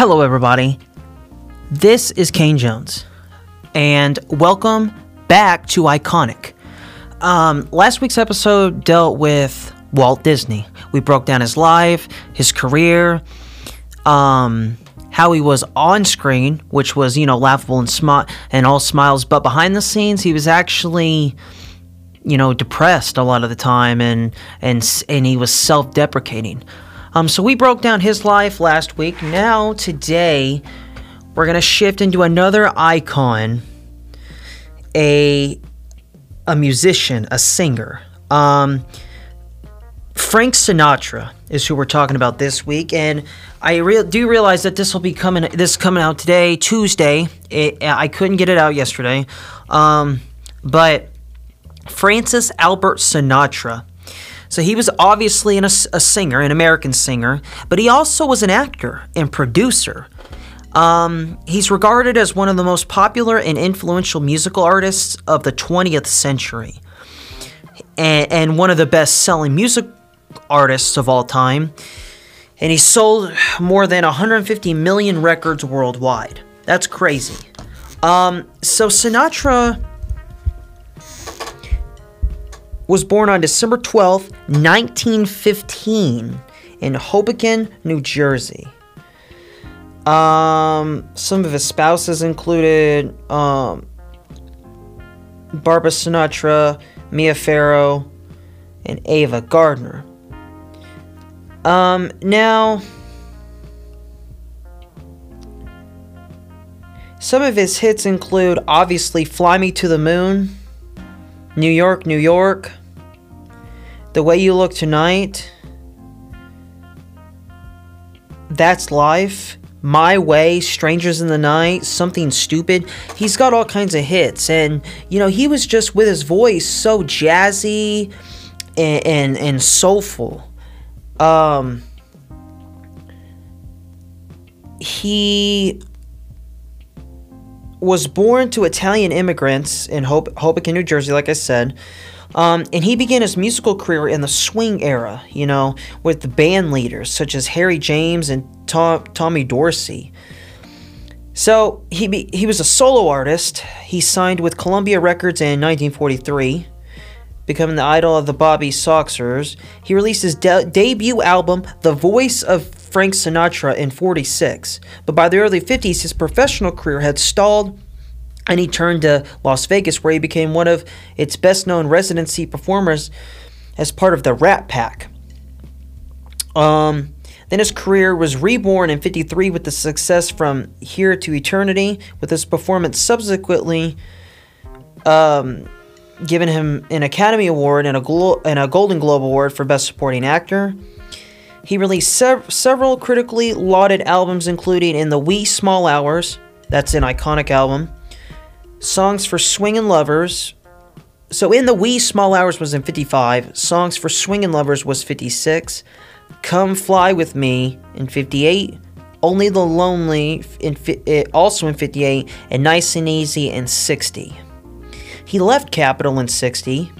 Hello, everybody. This is Kane Jones, and welcome back to Iconic. Um, last week's episode dealt with Walt Disney. We broke down his life, his career, um, how he was on screen, which was you know laughable and smi- and all smiles, but behind the scenes he was actually you know depressed a lot of the time, and and and he was self-deprecating. Um, so we broke down his life last week. Now today we're gonna shift into another icon, a a musician, a singer. Um, Frank Sinatra is who we're talking about this week, and I re- do realize that this will be coming. This is coming out today, Tuesday. It, I couldn't get it out yesterday, um, but Francis Albert Sinatra. So he was obviously an, a singer, an American singer, but he also was an actor and producer. Um, he's regarded as one of the most popular and influential musical artists of the 20th century, and, and one of the best-selling music artists of all time. And he sold more than 150 million records worldwide. That's crazy. Um, so Sinatra was born on December 12th, 1915, in Hoboken, New Jersey. Um, some of his spouses included um, Barbara Sinatra, Mia Farrow, and Ava Gardner. Um, now, some of his hits include obviously Fly Me to the Moon, New York, New York, The Way You Look Tonight, That's Life, My Way, Strangers in the Night, Something Stupid. He's got all kinds of hits, and you know, he was just with his voice so jazzy and, and, and soulful. Um, he was born to Italian immigrants in Hob- Hoboken, New Jersey, like I said. Um, and he began his musical career in the swing era, you know, with the band leaders such as Harry James and Tom- Tommy Dorsey. So he be- he was a solo artist. He signed with Columbia Records in 1943 becoming the idol of the Bobby Soxers. He released his de- debut album, The Voice of Frank Sinatra, in 46. But by the early 50s, his professional career had stalled, and he turned to Las Vegas, where he became one of its best known residency performers as part of the Rat Pack. Um, then his career was reborn in 53 with the success from Here to Eternity, with his performance subsequently. Um, him an Academy Award and a, Glo- and a Golden Globe Award for Best Supporting Actor. He released sev- several critically lauded albums, including In the Wee Small Hours, that's an iconic album, Songs for Swingin' Lovers. So, In the Wee Small Hours was in 55, Songs for Swingin' Lovers was 56, Come Fly With Me in 58, Only the Lonely in fi- eh, also in 58, and Nice and Easy in 60. He left Capitol in 60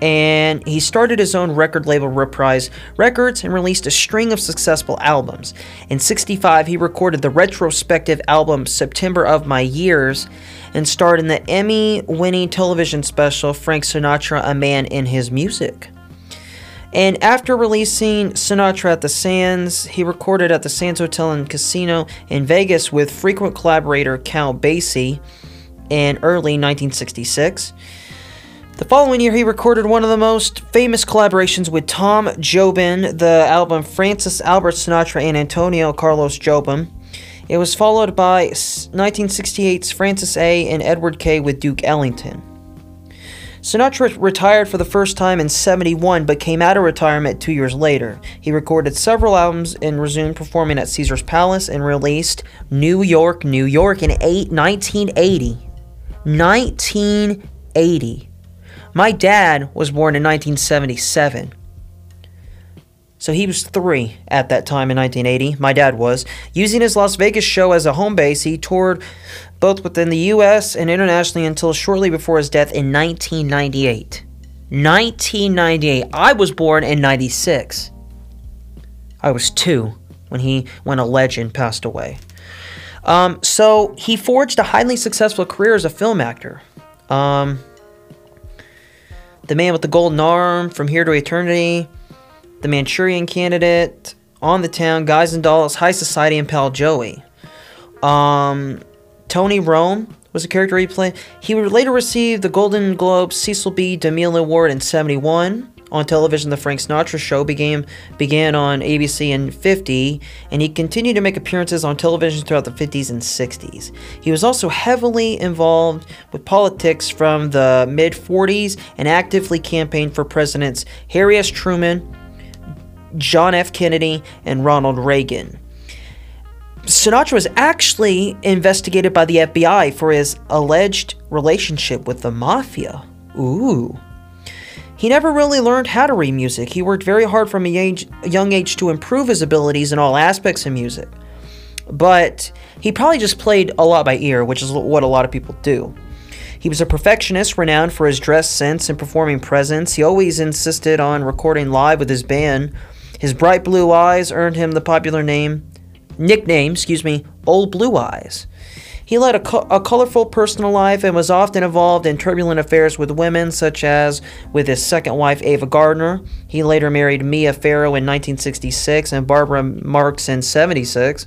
and he started his own record label Reprise Records and released a string of successful albums. In 65, he recorded the retrospective album September of My Years and starred in the Emmy winning television special Frank Sinatra A Man in His Music. And after releasing Sinatra at the Sands, he recorded at the Sands Hotel and Casino in Vegas with frequent collaborator Cal Basie in early 1966. The following year, he recorded one of the most famous collaborations with Tom Jobim, the album Francis Albert Sinatra and Antonio Carlos Jobim. It was followed by 1968's Francis A. and Edward K. with Duke Ellington. Sinatra retired for the first time in 71 but came out of retirement two years later. He recorded several albums and resumed performing at Caesar's Palace and released New York, New York in eight, 1980. 1980. My dad was born in 1977. So he was three at that time in 1980. My dad was. Using his Las Vegas show as a home base, he toured both within the U.S. and internationally until shortly before his death in 1998. 1998. I was born in 96. I was two. when he when a legend passed away. Um, so he forged a highly successful career as a film actor. Um, the Man with the Golden Arm, From Here to Eternity, The Manchurian Candidate, On the Town, Guys and Dolls, High Society, and Pal Joey. Um, Tony Rome was a character he played. He would later receive the Golden Globe Cecil B. DeMille Award in 71 on television, The Frank Sinatra Show began, began on ABC in 50, and he continued to make appearances on television throughout the 50s and 60s. He was also heavily involved with politics from the mid 40s and actively campaigned for Presidents Harry S. Truman, John F. Kennedy, and Ronald Reagan. Sinatra was actually investigated by the FBI for his alleged relationship with the mafia. Ooh. He never really learned how to read music. He worked very hard from a, age, young age to improve his abilities in all aspects of music. But he probably just played a lot by ear, which is what a lot of people do. He was a perfectionist, renowned for his dress sense and performing presence. He always insisted on recording live with his band. His bright blue eyes earned him the popular name, nickname, excuse me, Old Blue Eyes. He led a, co- a colorful personal life and was often involved in turbulent affairs with women, such as with his second wife, Ava Gardner. He later married Mia Farrow in 1966 and Barbara Marx in 76.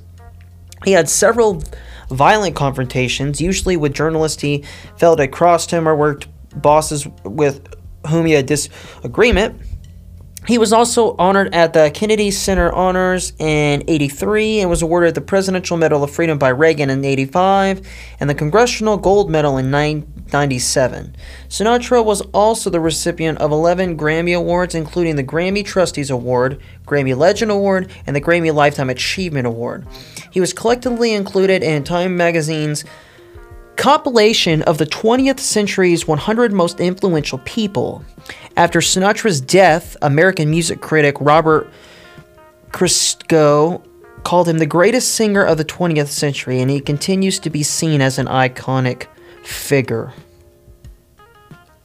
He had several violent confrontations, usually with journalists he felt had crossed him or worked bosses with whom he had disagreement. He was also honored at the Kennedy Center Honors in 83 and was awarded the Presidential Medal of Freedom by Reagan in 85 and the Congressional Gold Medal in 97. Sinatra was also the recipient of 11 Grammy Awards, including the Grammy Trustees Award, Grammy Legend Award, and the Grammy Lifetime Achievement Award. He was collectively included in Time magazine's compilation of the 20th century's 100 most influential people. After Sinatra's death, American music critic Robert Christgau called him the greatest singer of the 20th century, and he continues to be seen as an iconic figure.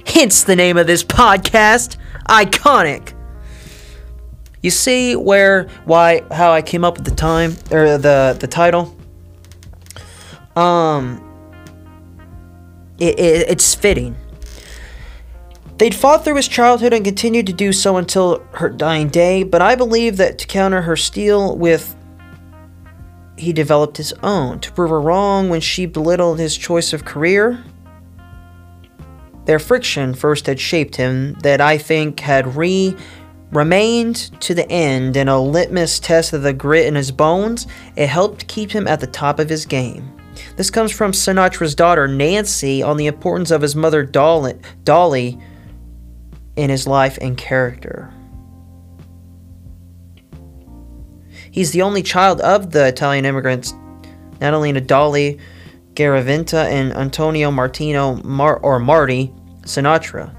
Hence the name of this podcast, Iconic. You see where why how I came up with the time or the the title? Um it, it, it's fitting. They'd fought through his childhood and continued to do so until her dying day, but I believe that to counter her steel with he developed his own to prove her wrong when she belittled his choice of career. Their friction first had shaped him, that I think had re remained to the end in a litmus test of the grit in his bones. It helped keep him at the top of his game. This comes from Sinatra's daughter Nancy on the importance of his mother Dolly, in his life and character. He's the only child of the Italian immigrants, Natalina Dolly Garaventa and Antonio Martino Mar- or Marty Sinatra.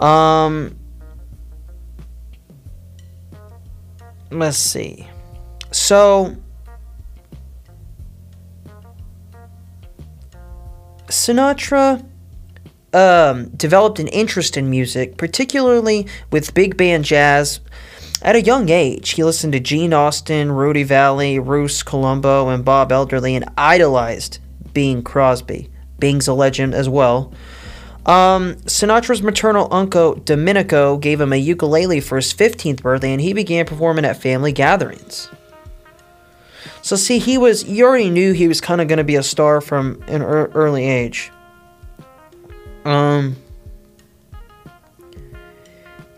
Um, let's see. So, Sinatra um, developed an interest in music, particularly with big band jazz. At a young age, he listened to Gene Austin, Rudy Vallee, Russ Columbo, and Bob Eberly and idolized Bing Crosby. Bing's a legend as well. Um, Sinatra's maternal uncle, Domenico, gave him a ukulele for his 15th birthday and he began performing at family gatherings. So, see, he was, you already knew he was kind of going to be a star from an early age. Um,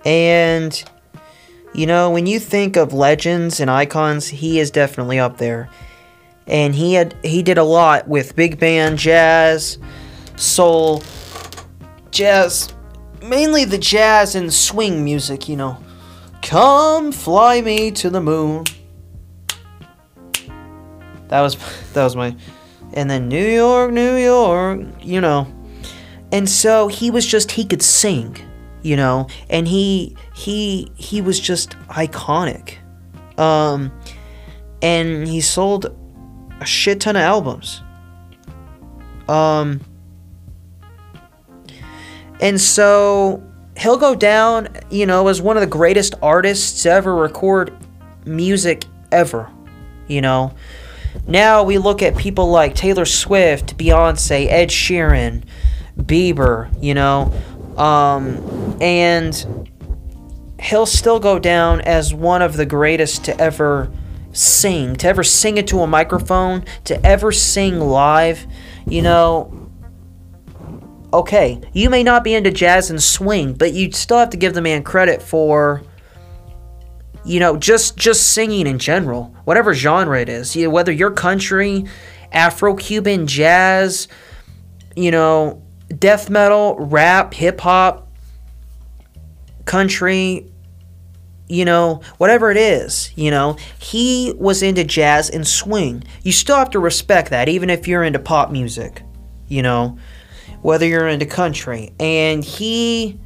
and you know, when you think of legends and icons, he is definitely up there. And he had he did a lot with big band, jazz, soul, jazz, mainly the jazz and swing music, you know. Come fly me to the moon. That was that was my and then New York, New York, you know. And so he was just he could sing, you know, and he he he was just iconic. Um and he sold a shit ton of albums. Um and so he'll go down, you know, as one of the greatest artists to ever record music ever. You know, now we look at people like Taylor Swift, Beyonce, Ed Sheeran, Bieber, you know, um, and he'll still go down as one of the greatest to ever sing, to ever sing into a microphone, to ever sing live. You know, okay, you may not be into jazz and swing, but you still have to give the man credit for you know, just just singing in general, whatever genre it is. You know, whether you're country, Afro-Cuban, jazz, you know, death metal, rap, hip hop, country, you know, whatever it is, you know, he was into jazz and swing. You still have to respect that, even if you're into pop music, you know, whether you're into country. And he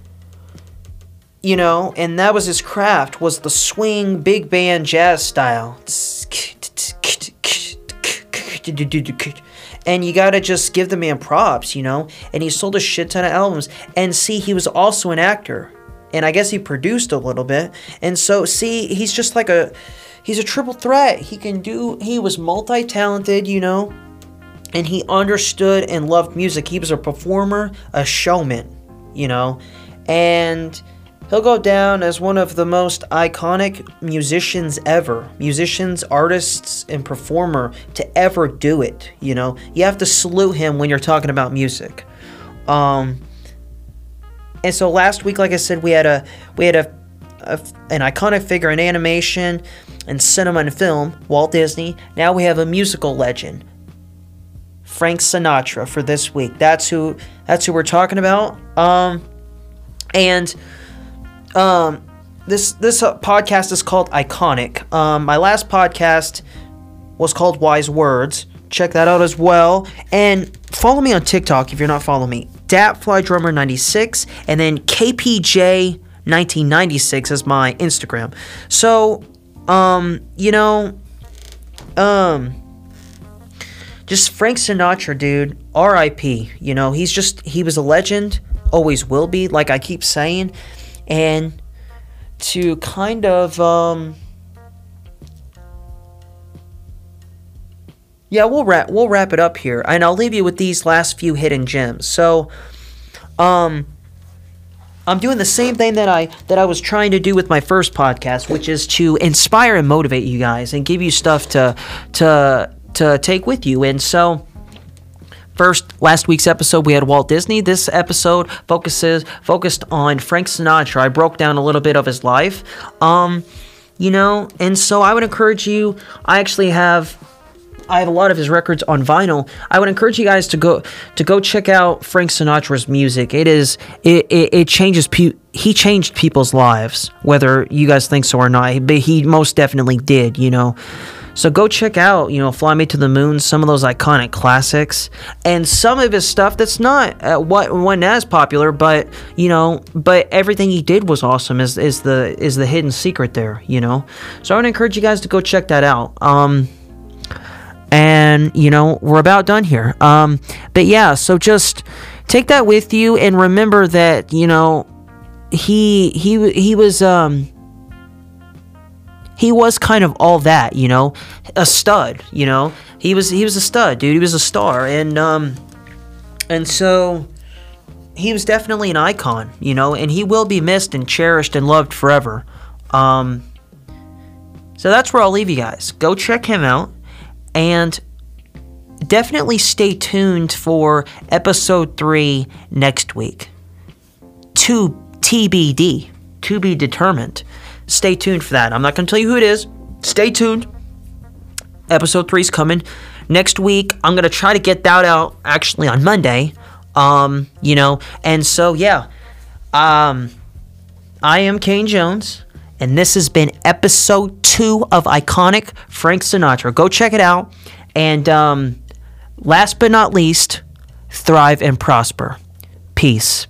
you know, and that was his craft was the swing big band jazz style. And you gotta just give the man props, you know. And he sold a shit ton of albums. And see, he was also an actor, and I guess he produced a little bit. And so, see, he's just like a, he's a triple threat. He can do. He was multi-talented, you know, and he understood and loved music. He was a performer, a showman, you know, and He'll go down as one of the most iconic musicians ever. Musicians, artists, and performer to ever do it. You know, you have to salute him when you're talking about music. Um, and so last week, like I said, we had a we had a, a an iconic figure in animation and cinema and film, Walt Disney. Now we have a musical legend, Frank Sinatra, for this week. That's who that's who we're talking about. Um, and um, this this uh, podcast is called Iconic. Um, my last podcast was called Wise Words. Check that out as well. And follow me on TikTok if you're not following me. DatFlyDrummer96 and then KPJ1996 is my Instagram. So, um, you know, um, just Frank Sinatra, dude. R.I.P. You know, he's just he was a legend. Always will be. Like I keep saying and to kind of um, yeah we'll wrap we'll wrap it up here and i'll leave you with these last few hidden gems. So um i'm doing the same thing that i that i was trying to do with my first podcast which is to inspire and motivate you guys and give you stuff to to to take with you. And so First, last week's episode we had Walt Disney. This episode focuses focused on Frank Sinatra. I broke down a little bit of his life. Um, you know, and so I would encourage you. I actually have I have a lot of his records on vinyl. I would encourage you guys to go to go check out Frank Sinatra's music. It is it it, it changes he changed people's lives, whether you guys think so or not. But he most definitely did. You know. So go check out, you know, Fly Me to the Moon, some of those iconic classics, and some of his stuff that's not uh, what wasn't as popular, but you know, but everything he did was awesome. Is is the is the hidden secret there, you know? So I would encourage you guys to go check that out. Um, and you know, we're about done here. Um, but yeah, so just take that with you and remember that you know he he he was um he was kind of all that, you know, a stud, you know. He was he was a stud, dude. He was a star, and um, and so he was definitely an icon, you know, and he will be missed and cherished and loved forever. Um, so that's where I'll leave you guys. Go check him out, and definitely stay tuned for episode three next week. To TBD, to be determined stay tuned for that. I'm not going to tell you who it is. Stay tuned. Episode three is coming next week. I'm going to try to get that out actually on Monday. Um, you know, and so yeah. Um, I am Kane Jones, and this has been episode two of Iconic Frank Sinatra. Go check it out. And um, last but not least, thrive and prosper. Peace.